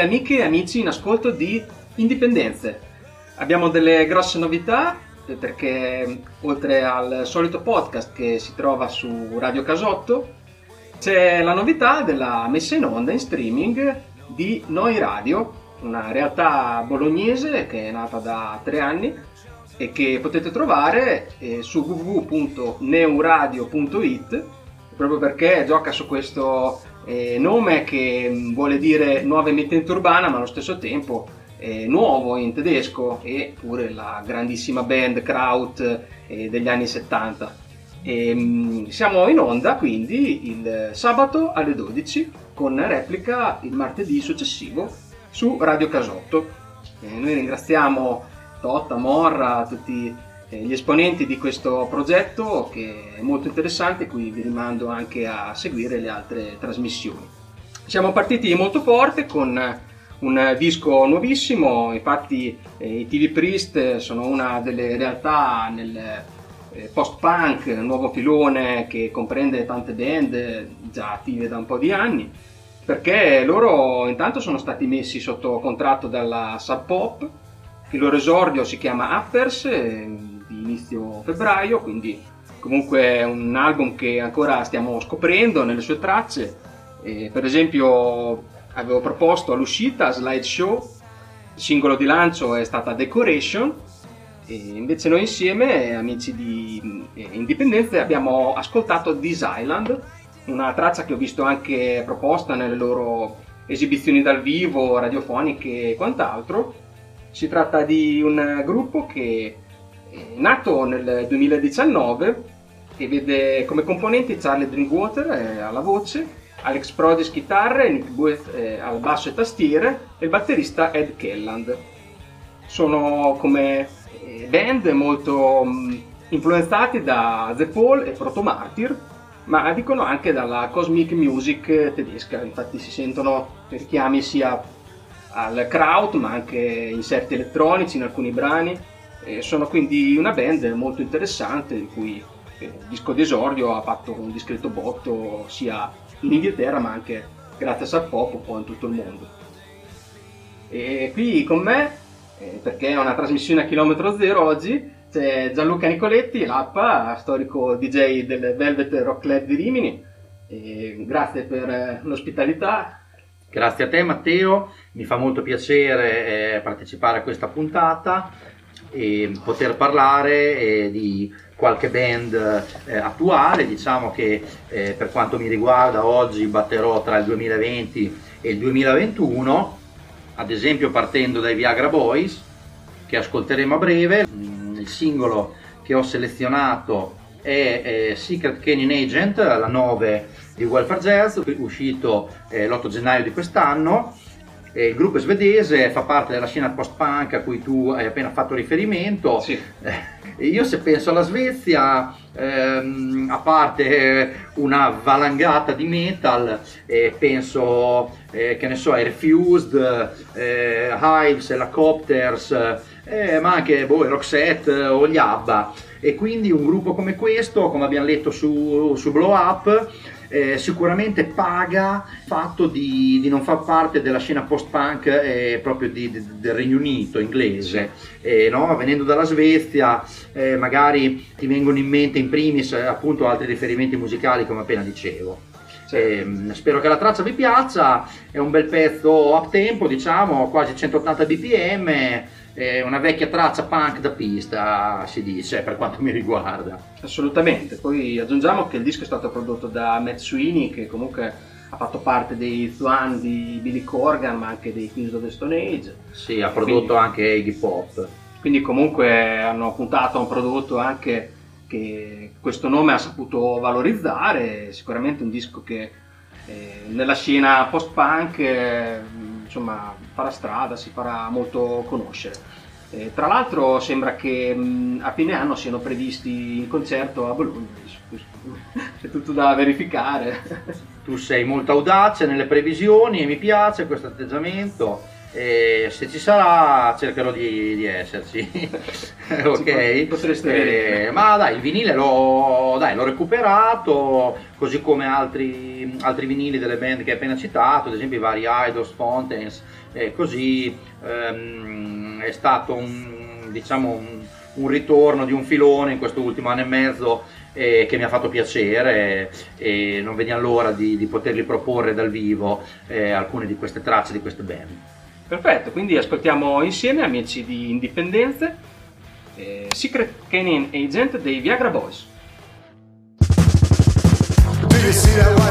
Ciao a tutte le amiche e amici in ascolto di Indipendenze. Abbiamo delle grosse novità eh, perché oltre al solito podcast che si trova su Radio Casotto c'è la novità della messa in onda in streaming di Noi Radio, una realtà bolognese che è nata da tre anni e che potete trovare eh, su www.neuradio.it proprio perché gioca su questo eh, nome che vuole dire nuova emittente urbana ma allo stesso tempo eh, nuovo in tedesco e pure la grandissima band Kraut eh, degli anni 70. E, mh, siamo in onda quindi il sabato alle 12 con replica il martedì successivo su Radio Casotto. Eh, noi ringraziamo Totta, Morra, tutti gli esponenti di questo progetto che è molto interessante, qui vi rimando anche a seguire le altre trasmissioni. Siamo partiti molto forte con un disco nuovissimo, infatti eh, i TV Priest sono una delle realtà nel eh, post-punk, nuovo filone che comprende tante band eh, già attive da un po' di anni, perché loro intanto sono stati messi sotto contratto dalla Sub Pop, il loro esordio si chiama Uppers, eh, inizio febbraio, quindi comunque è un album che ancora stiamo scoprendo nelle sue tracce. Eh, per esempio avevo proposto all'uscita Slideshow, il singolo di lancio è stata Decoration, e invece noi insieme, amici di eh, Indipendenze, abbiamo ascoltato This Island, una traccia che ho visto anche proposta nelle loro esibizioni dal vivo, radiofoniche e quant'altro. Si tratta di un gruppo che nato nel 2019 e vede come componenti Charlie Drinkwater eh, alla voce, Alex Prodis chitarre, Nick Booth eh, al basso e tastiere e il batterista Ed Kelland. Sono come eh, band molto mh, influenzati da The Paul e Proto Martyr, ma dicono anche dalla cosmic music tedesca, infatti si sentono richiami sia al kraut ma anche inserti elettronici in alcuni brani. E sono quindi una band molto interessante di cui eh, il disco d'esordio ha fatto un discreto botto sia in Inghilterra ma anche grazie a Sub Pop un po' in tutto il mondo. E qui con me, eh, perché è una trasmissione a chilometro zero oggi, c'è Gianluca Nicoletti, l'APPA, storico DJ del Velvet Rock Club di Rimini. E grazie per eh, l'ospitalità. Grazie a te Matteo, mi fa molto piacere eh, partecipare a questa puntata e poter parlare eh, di qualche band eh, attuale, diciamo che eh, per quanto mi riguarda oggi batterò tra il 2020 e il 2021, ad esempio partendo dai Viagra Boys che ascolteremo a breve, Mm, il singolo che ho selezionato è Secret Canyon Agent, la 9 di Welfare Jazz, uscito eh, l'8 gennaio di quest'anno. Eh, il gruppo svedese, fa parte della scena post-punk a cui tu hai appena fatto riferimento. Sì. Eh, io se penso alla Svezia, ehm, a parte eh, una valangata di metal, eh, penso che ne so, ai Refused, Hives, Helicopters, eh, ma anche boh, i Roxette o gli ABBA. E quindi un gruppo come questo, come abbiamo letto su, su Blow Up, eh, sicuramente paga il fatto di, di non far parte della scena post-punk eh, proprio di- di- del Regno Unito inglese. Eh, no? Venendo dalla Svezia, eh, magari ti vengono in mente in primis eh, appunto altri riferimenti musicali come appena dicevo. Ehm, spero che la traccia vi piaccia, è un bel pezzo up tempo, diciamo, quasi 180 bpm, è una vecchia traccia punk da pista, si dice, per quanto mi riguarda. Assolutamente, poi aggiungiamo che il disco è stato prodotto da Matt Sweeney che comunque ha fatto parte dei Thuan di Billy Corgan ma anche dei Queens of the Stone Age, Sì, ha prodotto Quindi- anche Iggy Pop. quindi comunque hanno puntato a un prodotto anche che questo nome ha saputo valorizzare, sicuramente un disco che eh, nella scena post-punk eh, insomma farà strada, si farà molto conoscere. Eh, tra l'altro sembra che mh, a fine anno siano previsti in concerto a Bologna, è tutto da verificare. Tu sei molto audace nelle previsioni e mi piace questo atteggiamento. E se ci sarà cercherò di, di esserci, ok? potreste Eh, ma dai, il vinile l'ho, dai, l'ho recuperato, così come altri, altri vinili delle band che hai appena citato, ad esempio i vari Idols, Fountains, e così ehm, è stato un, diciamo, un, un ritorno di un filone in questo ultimo anno e mezzo eh, che mi ha fatto piacere e non vediamo l'ora di, di poterli proporre dal vivo eh, alcune di queste tracce di queste band. Perfetto, quindi ascoltiamo insieme amici di Indipendenze eh, Secret Canyon Agent dei Viagra Boys. Do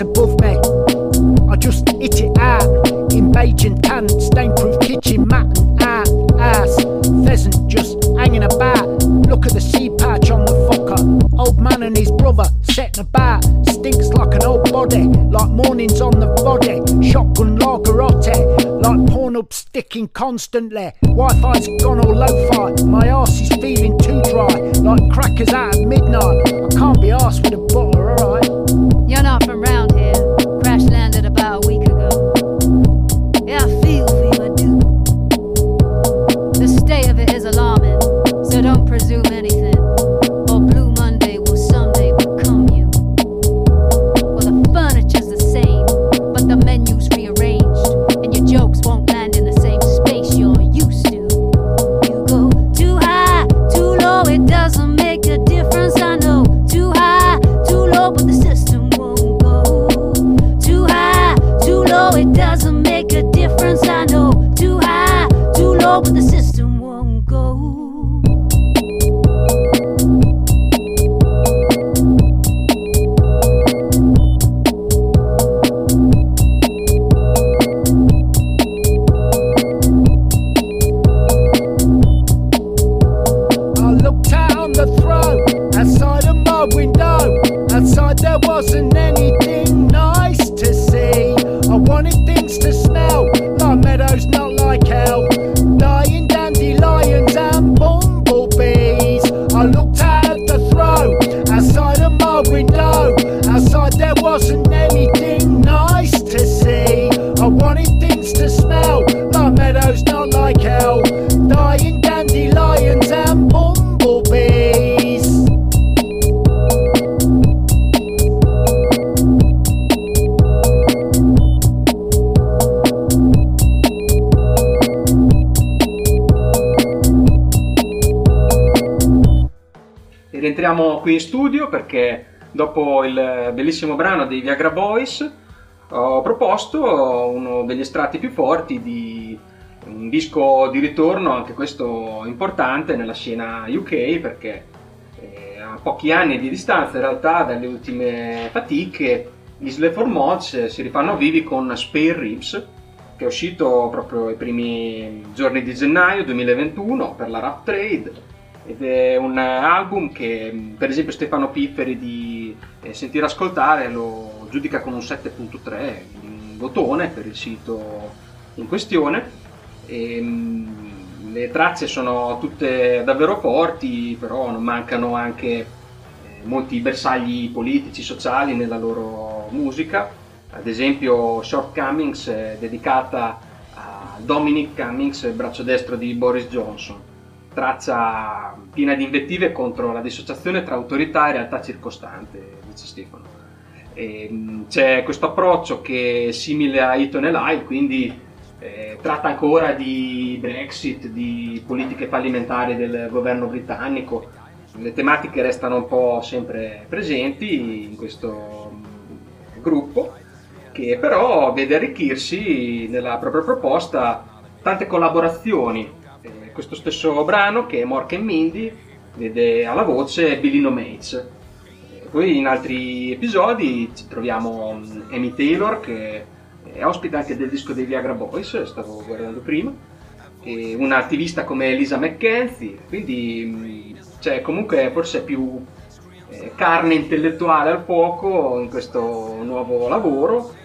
above me. I just hit it out in beige and tan, stain-proof kitchen mat and out ass. Pheasant just hanging about. Look at the sea patch on the fucker. Old man and his brother setting about. Stinks like an old body, like mornings on the body. Shotgun lagerotte, like porn up sticking constantly. Wi-Fi's gone all lo-fi. My arse is feeling too dry, like crackers out at midnight. I can't be arsed with a butter, alright. You're not from round wasn't in studio perché dopo il bellissimo brano dei Viagra Boys ho proposto uno degli estratti più forti di un disco di ritorno, anche questo importante nella scena UK perché eh, a pochi anni di distanza in realtà dalle ultime fatiche gli Sleaford Mods si rifanno vivi con Spare Ribs che è uscito proprio i primi giorni di gennaio 2021 per la Rap Trade ed è un album che per esempio Stefano Pifferi di eh, Sentire Ascoltare lo giudica con un 7.3 un votone per il sito in questione. E, mh, le tracce sono tutte davvero forti però non mancano anche eh, molti bersagli politici, sociali nella loro musica. Ad esempio Shortcomings è dedicata a Dominic Cummings, braccio destro di Boris Johnson traccia piena di invettive contro la dissociazione tra autorità e realtà circostante, dice Stefano. E, mh, c'è questo approccio che è simile a Eton e Lyle, quindi eh, tratta ancora di Brexit, di politiche fallimentari del governo britannico. Le tematiche restano un po' sempre presenti in questo mh, gruppo, che però vede arricchirsi nella propria proposta tante collaborazioni questo stesso brano che è Mork and Mindy vede alla voce Billy No Mates. Eh, poi in altri episodi troviamo mm, Amy Taylor che è ospite anche del disco dei Viagra Boys, stavo guardando prima, e un'attivista come Elisa McKenzie, quindi mm, c'è comunque forse più eh, carne intellettuale al fuoco in questo nuovo lavoro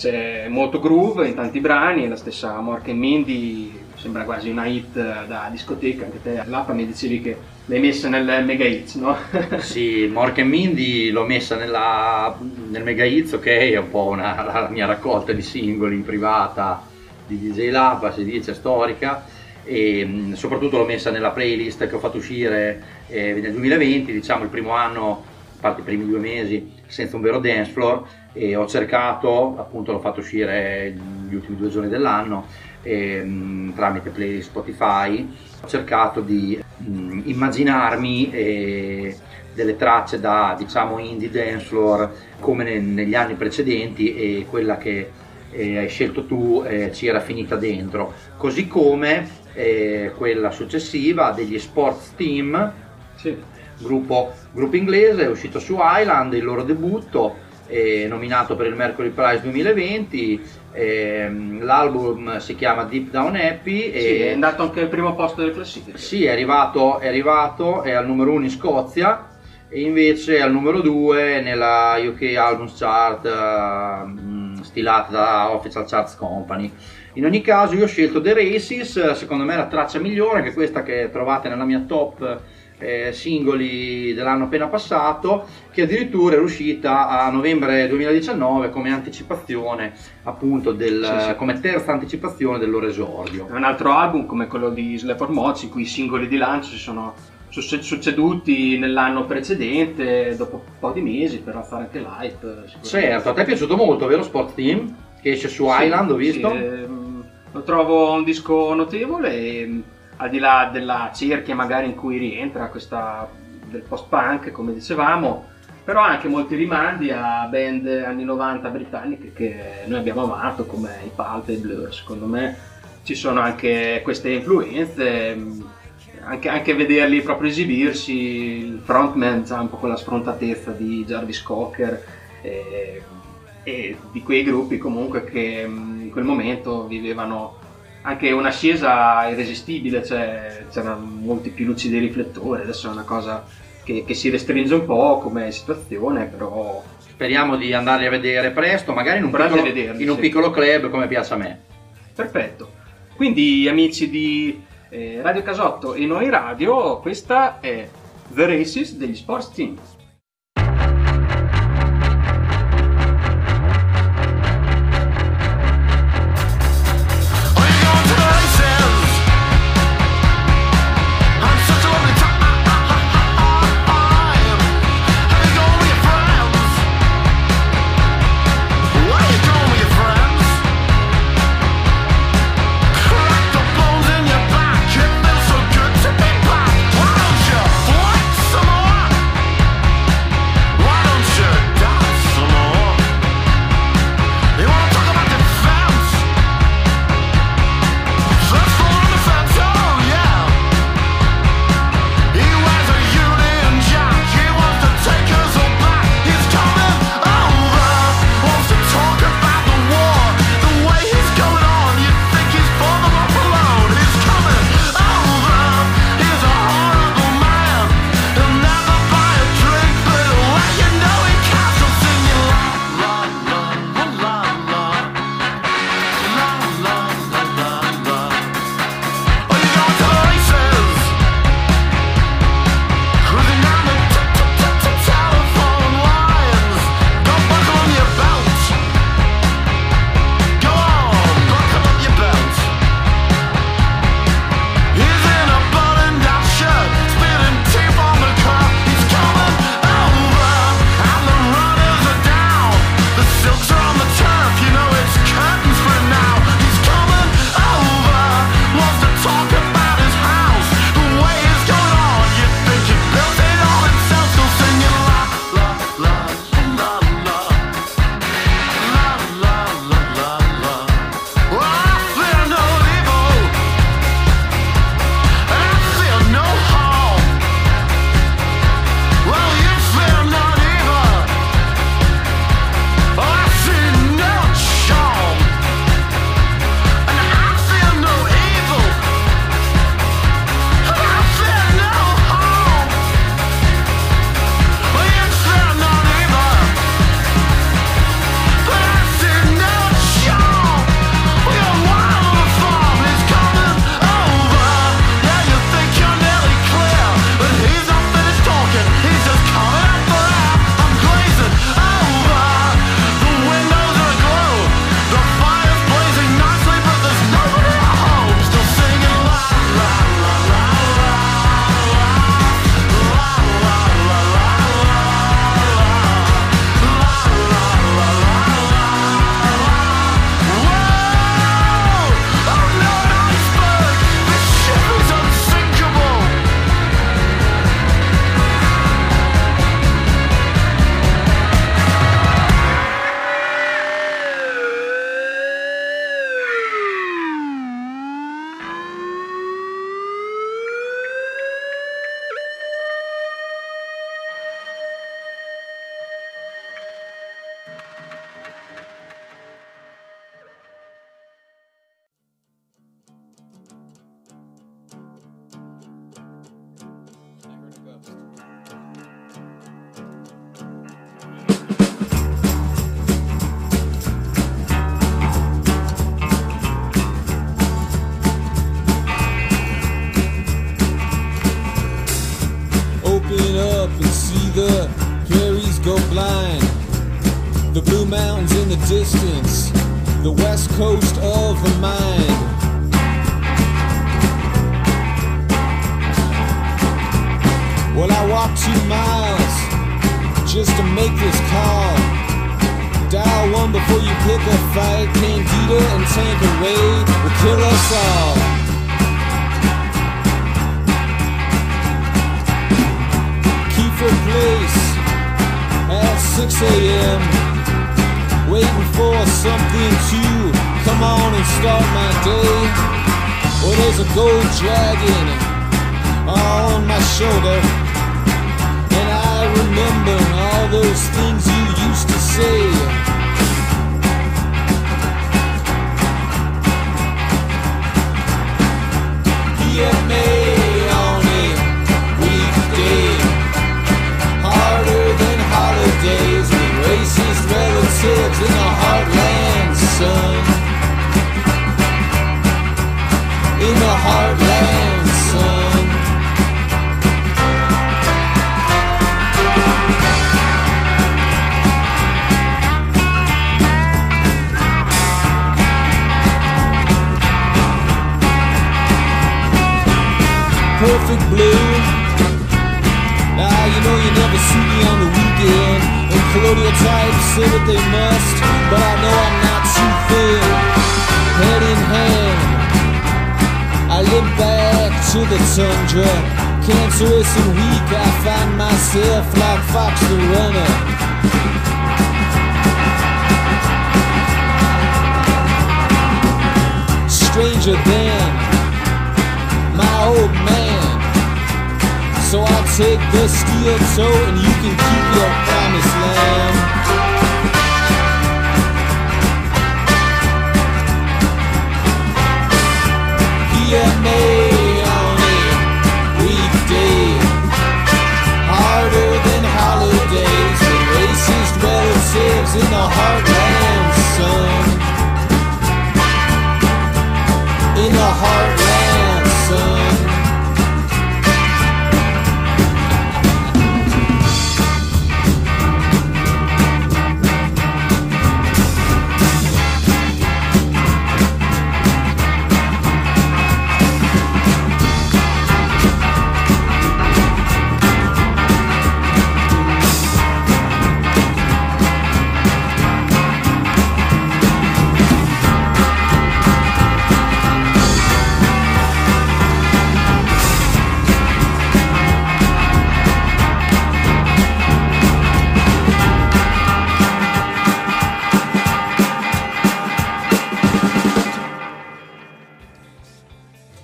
c'è molto groove in tanti brani, la stessa Mork and Mindy sembra quasi una hit da discoteca, anche te all'APA mi dicevi che l'hai messa nel mega hits, no? Sì, Mork e Mindy l'ho messa nella, nel Mega Hits, ok, è un po' una, la mia raccolta di singoli in privata di DJ Lapa, si dice, storica, e mh, soprattutto l'ho messa nella playlist che ho fatto uscire eh, nel 2020, diciamo il primo anno, a parte i primi due mesi, senza un vero dance floor, e ho cercato, appunto l'ho fatto uscire gli ultimi due giorni dell'anno, e, mh, tramite playlist Spotify, ho cercato di mh, immaginarmi eh, delle tracce da diciamo indie dance floor come ne- negli anni precedenti e quella che eh, hai scelto tu eh, ci era finita dentro così come eh, quella successiva degli Sports Team sì. gruppo, gruppo inglese, è uscito su Island, il loro debutto, è nominato per il Mercury Prize 2020, ehm, l'album si chiama Deep Down Happy Sì, è e andato anche al primo posto delle classifiche. sì, è arrivato, è arrivato, è al numero 1 in Scozia e invece è al numero 2 nella UK Albums Chart eh, mh, stilata da Official Charts Company. In ogni caso io ho scelto The Races, secondo me la traccia migliore, che è questa che trovate nella mia top eh, singoli dell'anno appena passato, che addirittura è uscita a novembre 2019 come anticipazione, appunto, del, Sì, sì. come terza anticipazione del loro esordio. È un altro album come quello di Sleaford Mods in cui i singoli di lancio si sono succe- succeduti nell'anno precedente, dopo un po' di mesi, per alzare anche l'hype. sicuramente. Certo, a te è piaciuto molto, vero Sport Team? Che esce su Sì, Island, ho visto. sì, ehm, lo trovo un disco notevole, e, al di là della cerchia magari in cui rientra questa del post-punk, come dicevamo, però anche molti rimandi a band anni 90 britanniche che noi abbiamo amato, come i Pulp e i Blur. Secondo me ci sono anche queste influenze, anche, anche vederli proprio esibirsi, il frontman ha un po' quella sfrontatezza di Jarvis Cocker. E, e di quei gruppi comunque che mh, in quel momento vivevano anche un'ascesa irresistibile, cioè c'erano molti più luci dei riflettori, adesso è una cosa che, che si restringe un po' come situazione, però Speriamo di andarli a vedere presto, magari in un, piccolo, vederli, in un sì. piccolo club come piace a me. perfetto. Quindi amici di eh, Radio Casotto e Noi Radio, questa è The Races degli Sports Team. Kill us all. Kiefer Place at 6 a.m. Waiting for something to come on and start my day. Well, there's a gold dragon on my shoulder. And I remember all those things you used to say. Relatives in the heartland, son. In the heartland, perfect blue. Now ah, you know you never see me on the weekend. And colonial types say what they must, but I know I'm not too thin. Head in hand, I limp back to the tundra. Cancerous and weak, I find myself like Fox the Runner. Stranger than my old man. So I'll take the steel toe and you can keep your promised land. PMA on a weekday. Harder than holidays with racist relatives in the heartland, son. In the heartland,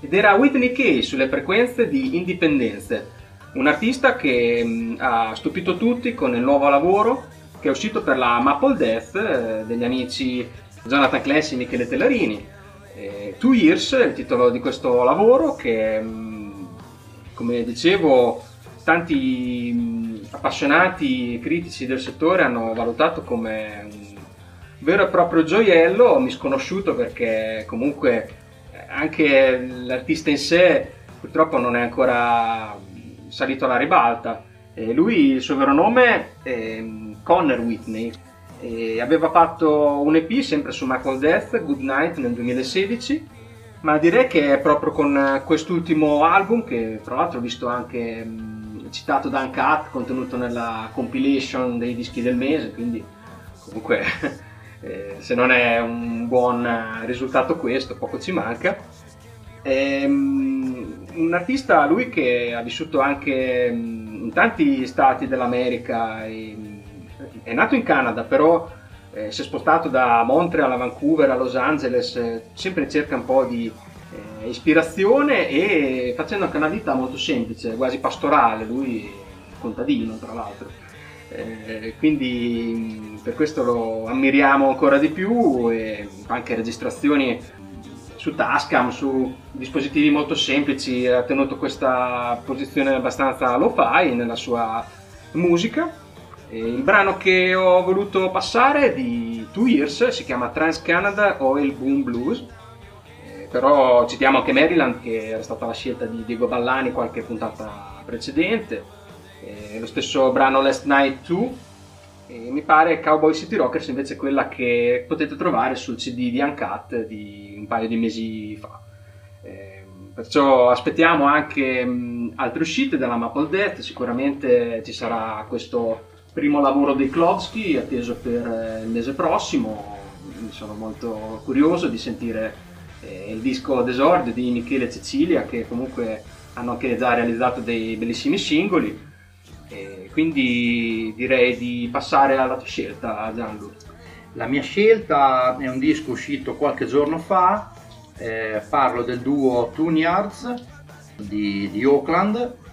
Ed era Whitney Kay sulle frequenze di Indipendenze, un artista che mh, ha stupito tutti con il nuovo lavoro che è uscito per la Maple Death eh, degli amici Jonathan Clancy e Michele Tellarini. Eh, Two Years è il titolo di questo lavoro che, mh, come dicevo, tanti mh, appassionati critici del settore hanno valutato come un vero e proprio gioiello, misconosciuto perché comunque anche l'artista in sé purtroppo non è ancora salito alla ribalta. E lui, il suo vero nome è Connor Whitney, e aveva fatto un EP sempre su Michael Death, Good Night, nel 2016, ma direi che è proprio con quest'ultimo album, che tra l'altro ho visto anche mh, citato da Uncut, contenuto nella compilation dei dischi del mese, quindi comunque eh, se non è un buon risultato questo, poco ci manca. Ehm, un artista, lui che ha vissuto anche mm, in tanti stati dell'America, e, è nato in Canada, però eh, si è spostato da Montreal a Vancouver, a Los Angeles, eh, sempre in cerca un po' di eh, ispirazione e facendo anche una vita molto semplice, quasi pastorale, lui è contadino tra l'altro. Eh, quindi mh, per questo lo ammiriamo ancora di più e anche registrazioni su Tascam, su dispositivi molto semplici, ha tenuto questa posizione abbastanza lo-fi nella sua musica. E il brano che ho voluto passare di Two Years si chiama Trans Canada Oil Boom Blues, Eh, però citiamo anche Maryland che era stata la scelta di Diego Ballani qualche puntata precedente, Lo stesso brano Last Night 2 E mi pare Cowboy City Rockers invece è quella che potete trovare sul CD di Uncut di un paio di mesi fa. Eh, perciò aspettiamo anche mh, altre uscite della Maple Death, sicuramente ci sarà questo primo lavoro dei Klovsky atteso per eh, il mese prossimo, sono molto curioso di sentire eh, il disco d'esordio di Michele Cecilia che comunque hanno anche già realizzato dei bellissimi singoli e quindi direi di passare alla tua scelta Gianlu. La mia scelta è un disco uscito qualche giorno fa, eh, parlo del duo Tune Yards di, di Oakland,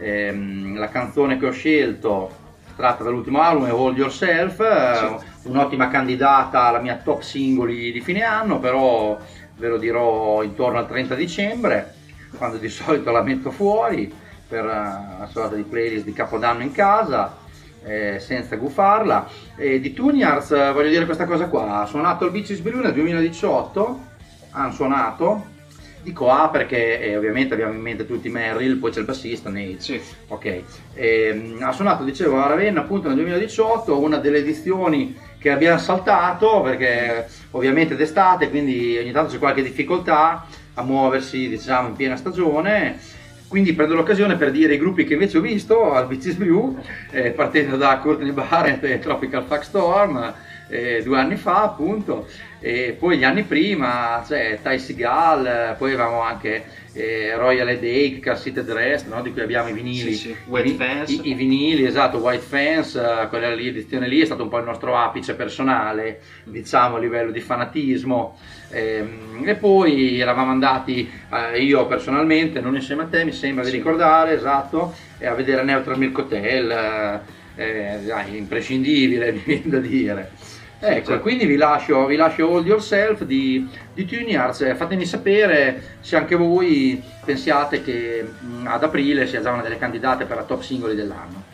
Ehm, la canzone che ho scelto tratta dall'ultimo album è Hold Yourself, eh, un'ottima candidata alla mia top singoli di fine anno, però ve lo dirò intorno al 30 dicembre, quando di solito la metto fuori per eh, una sorta di playlist di Capodanno in casa, eh, senza gufarla. E di Tuniards eh, voglio dire questa cosa qua, ha suonato il Beaches Blue nel 2018, hanno suonato, dico A perché eh, ovviamente abbiamo in mente tutti Merrill, poi c'è il bassista Nate. Sì. Ok, Ehm, ha suonato, dicevo, a Ravenna appunto nel 2018, una delle edizioni che abbiamo saltato perché ovviamente d'estate, quindi ogni tanto c'è qualche difficoltà a muoversi diciamo in piena stagione. Quindi prendo l'occasione per dire i gruppi che invece ho visto al Beaches Blue, eh, partendo da Courtney Barrett e Tropical Fuck Storm, eh, due anni fa appunto, e poi gli anni prima, cioè Ty Seagal, poi avevamo anche eh, Royal Headache, Car Seated Rest, no? di cui abbiamo i vinili. Sì, sì. White I, Fence. I, i vinili, esatto, White Fence, eh, quella lì, edizione lì è stato un po' il nostro apice personale, diciamo a livello di fanatismo. Ehm, e poi eravamo andati, eh, io personalmente, non insieme a te, mi sembra di Sì. ricordare, esatto, e a vedere Neutral Milk Hotel, eh, eh, imprescindibile, mi viene da dire. Ecco, certo. quindi vi lascio, vi lascio Hold Yourself di, di Tune Yards. Eh, Fatemi sapere se anche voi pensiate che mh, ad aprile sia già una delle candidate per la top singoli dell'anno.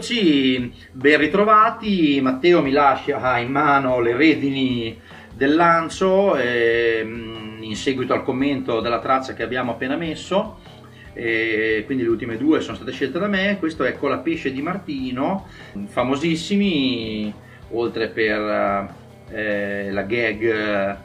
Eccoci, ben ritrovati. Matteo mi lascia in mano le redini del lancio ehm, in seguito al commento della traccia che abbiamo appena messo. E quindi le ultime due sono state scelte da me. Questo è Colapesce di Martino, famosissimi oltre per eh, la gag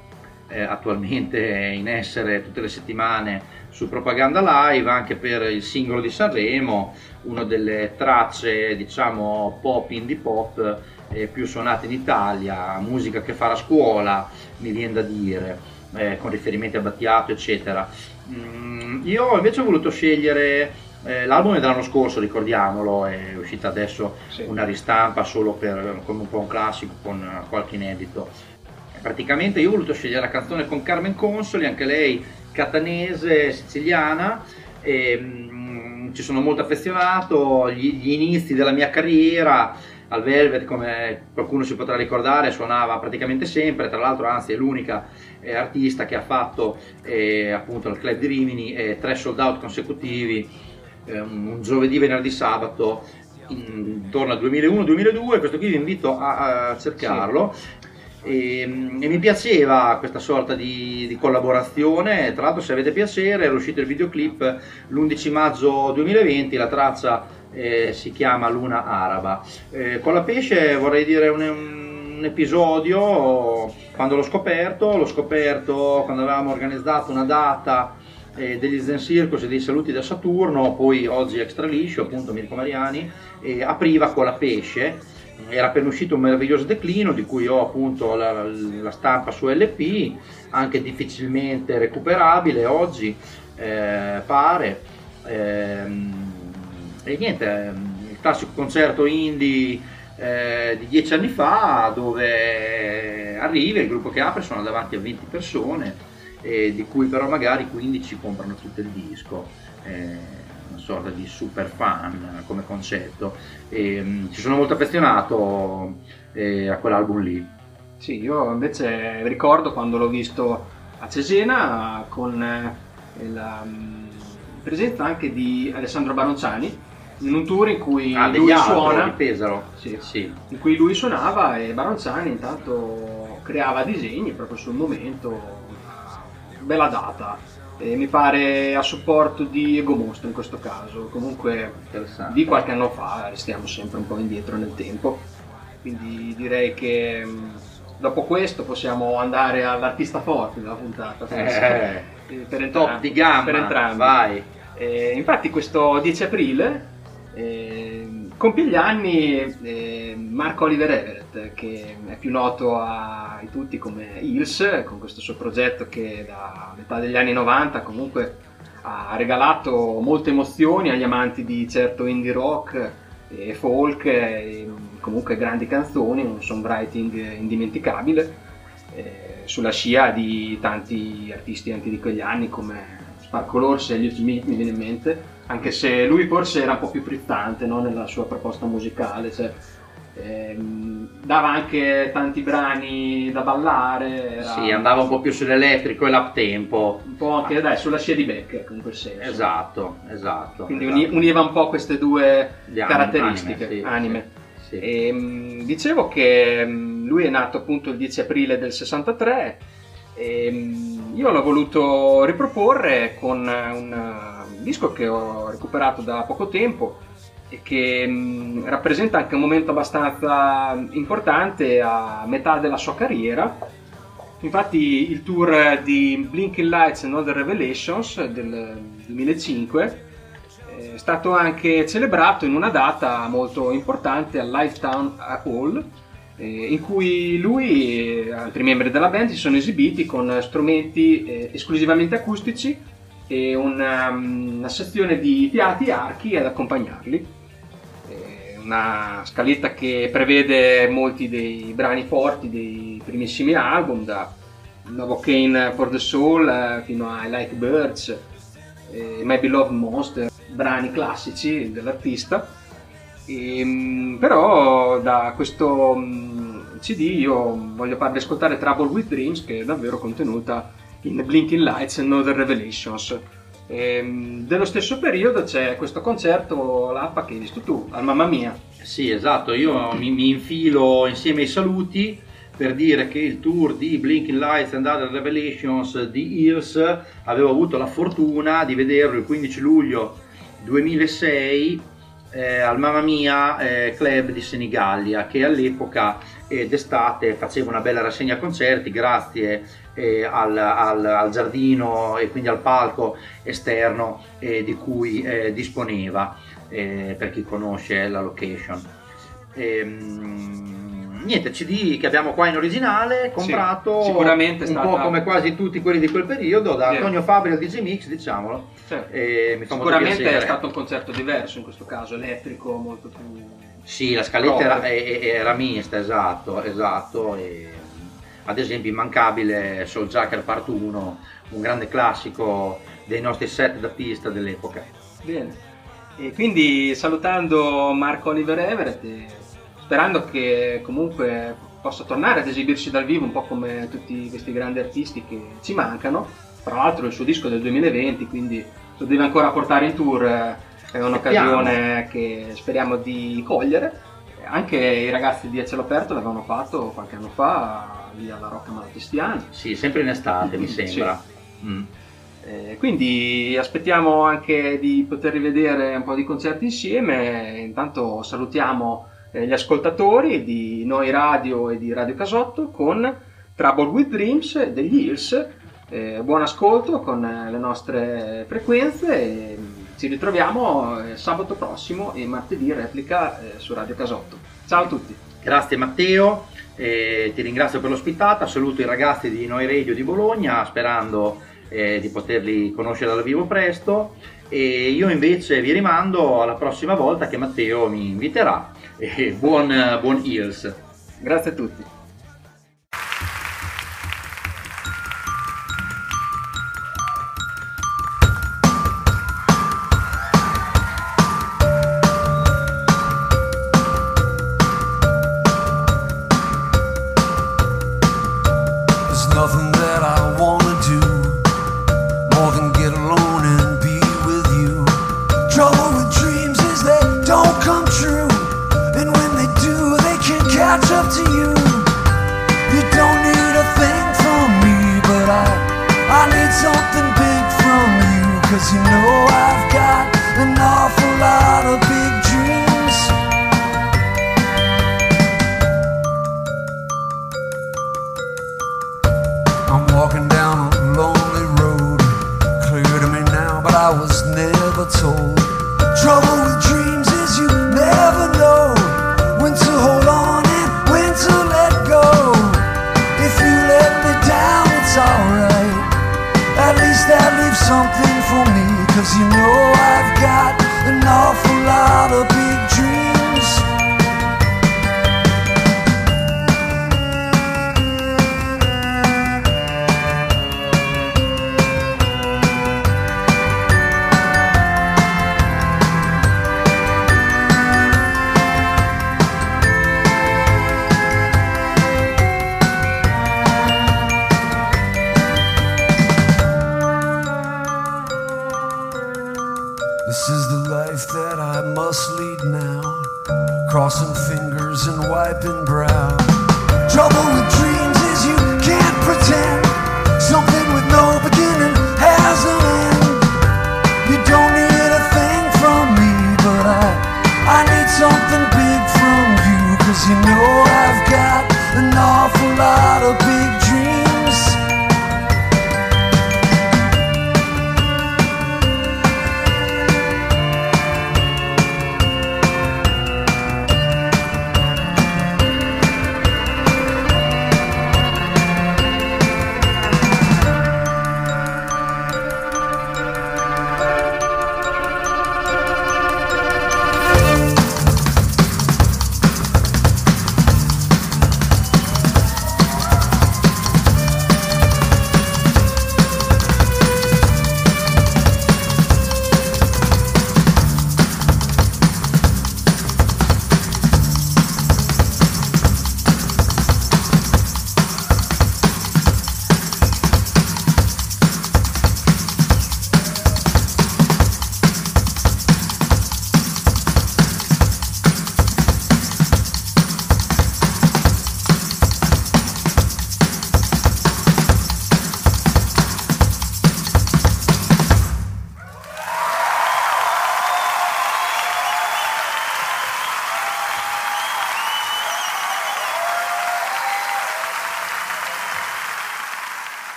eh, attualmente in essere tutte le settimane su Propaganda Live, anche per il singolo di Sanremo, una delle tracce diciamo pop indie pop eh, più suonate in Italia, musica che fa a scuola, mi viene da dire, eh, con riferimenti a Battiato eccetera. Mm, io invece ho voluto scegliere eh, l'album è dell'anno scorso, ricordiamolo, è uscita adesso Sì. una ristampa solo per, come un po' un classico con eh, qualche inedito. Praticamente io ho voluto scegliere la canzone con Carmen Consoli, anche lei catanese, siciliana, e, mm, ci sono molto affezionato, gli, gli inizi della mia carriera al Velvet, come qualcuno si potrà ricordare, suonava praticamente sempre, tra l'altro anzi è l'unica eh, artista che ha fatto eh, appunto al club di Rimini eh, tre sold out consecutivi, eh, un giovedì, venerdì, sabato, intorno al 2001-2002, questo qui vi invito a, a cercarlo. E, e mi piaceva questa sorta di, di collaborazione, tra l'altro se avete piacere era uscito il videoclip l'11 maggio 2020, la traccia eh, si chiama Luna Araba. Eh, con la pesce vorrei dire un, un episodio, quando l'ho scoperto, l'ho scoperto quando avevamo organizzato una data eh, degli Zen Circus e dei saluti da Saturno, poi oggi Extra Liscio, appunto Mirko Mariani, apriva con la pesce era appena uscito un meraviglioso declino di cui ho appunto la, la stampa su LP, anche difficilmente recuperabile oggi, eh, pare. Ehm, e niente, ehm, il classico concerto indie eh, di dieci anni fa dove arriva il gruppo che apre sono davanti a 20 persone e di cui però magari 15 comprano tutto il disco. Eh, sorta di super fan come concetto e, mm, ci sono molto affezionato eh, a quell'album lì Sì, io invece ricordo quando l'ho visto a Cesena con eh, la mm, presenza anche di Alessandro Baronciani in un tour in cui ah, lui altri, suona Pesaro Sì. sì. in cui lui suonava e Baronzani intanto creava disegni proprio sul momento, bella data. E mi pare a supporto di Ego Mostro in questo caso, comunque di qualche anno fa, restiamo sempre un po' indietro nel tempo. Quindi direi che mh, dopo questo possiamo andare all'artista forte della puntata. forse. Eh, per entrambi. top di gamma Per entrambi. vai Eh, infatti questo 10 aprile eh, compie gli anni eh, Marco Oliver Everett, che è più noto a, tutti come Hills, con questo suo progetto che da metà degli anni 90 comunque ha regalato molte emozioni agli amanti di certo indie rock e folk, e comunque grandi canzoni, un songwriting indimenticabile, eh, sulla scia di tanti artisti anche di quegli anni come Sparkle Horse e Elliot Smith mi viene in mente, anche se lui forse era un po' più frizzante no, nella sua proposta musicale, cioè, ehm, dava anche tanti brani da ballare, era Sì, andava un po' più sull'elettrico e l'uptempo. un po' anche dai, sulla scia di Becker in quel senso. Esatto, esatto. Quindi esatto. uni- univa un po' queste due anime, caratteristiche, anime, sì, anime. sì. E, mh, dicevo che mh, lui è nato appunto il 10 aprile del 63 e mh, io l'ho voluto riproporre con un uh, disco che ho recuperato da poco tempo e che mh, rappresenta anche un momento abbastanza importante a metà della sua carriera. Infatti il tour di Blinking Lights and Other Revelations del 2005 è stato anche celebrato in una data molto importante al Lifetown Hall, eh, in cui lui e altri membri della band si sono esibiti con strumenti eh, esclusivamente acustici e una, una sezione di fiati e archi ad accompagnarli. Una scaletta che prevede molti dei brani forti dei primissimi album, da Novocaine for the Soul eh, fino a I Like Birds, My Beloved Monster, brani classici dell'artista. Ehm, però da questo mm, CD io voglio farvi ascoltare Trouble with Dreams che è davvero contenuta in Blinking Lights and Other Revelations. Ehm, dello stesso periodo c'è questo concerto l'APA che hai visto tu, al Mamma Mia. Sì, esatto, io mi, mi infilo insieme ai saluti per dire che il tour di Blinking Lights and Other Revelations di Ears avevo avuto la fortuna di vederlo il 15 luglio 2006 eh, al Mamma Mia eh, Club di Senigallia che all'epoca eh, d'estate faceva una bella rassegna concerti grazie al, al- al giardino e quindi al palco esterno eh, di cui eh, disponeva eh, per chi conosce la location. Ehm, niente, CD che abbiamo qua in originale, comprato Sì, sicuramente un stata- po' come quasi tutti quelli di quel periodo da. Antonio Fabri al DJ Mix, diciamolo. Certo. Sicuramente è stato un concerto diverso in questo caso, elettrico, molto più... Sì, la scaletta era, era mista, esatto, esatto. e, ad esempio immancabile Soul Jacker Part 1, un grande classico dei nostri set da pista dell'epoca. Bene. E quindi salutando Marco Oliver Everett sperando che comunque possa tornare ad esibirsi dal vivo un po' come tutti questi grandi artisti che ci mancano. Tra l'altro il suo disco è del 2020, quindi lo deve ancora portare in tour, è un'occasione che speriamo di cogliere. Anche i ragazzi di A Cielo Aperto l'avevano fatto qualche anno fa lì alla Rocca Malatistiana. Sì, sempre in estate mi Sì. sembra. Mm. Eh, quindi aspettiamo anche di poter rivedere un po' di concerti insieme. Intanto salutiamo eh, gli ascoltatori di Noi Radio e di Radio Casotto con Trouble with Dreams degli Hills. Eh, buon ascolto con eh, le nostre frequenze. e ci ritroviamo eh, sabato prossimo e martedì replica eh, su Radio Casotto. Ciao a tutti. Grazie Matteo, eh, ti ringrazio per l'ospitata, saluto i ragazzi di Noi Radio di Bologna sperando eh, di poterli conoscere dal vivo presto e io invece vi rimando alla prossima volta che Matteo mi inviterà buon, buon Ears. Grazie a tutti.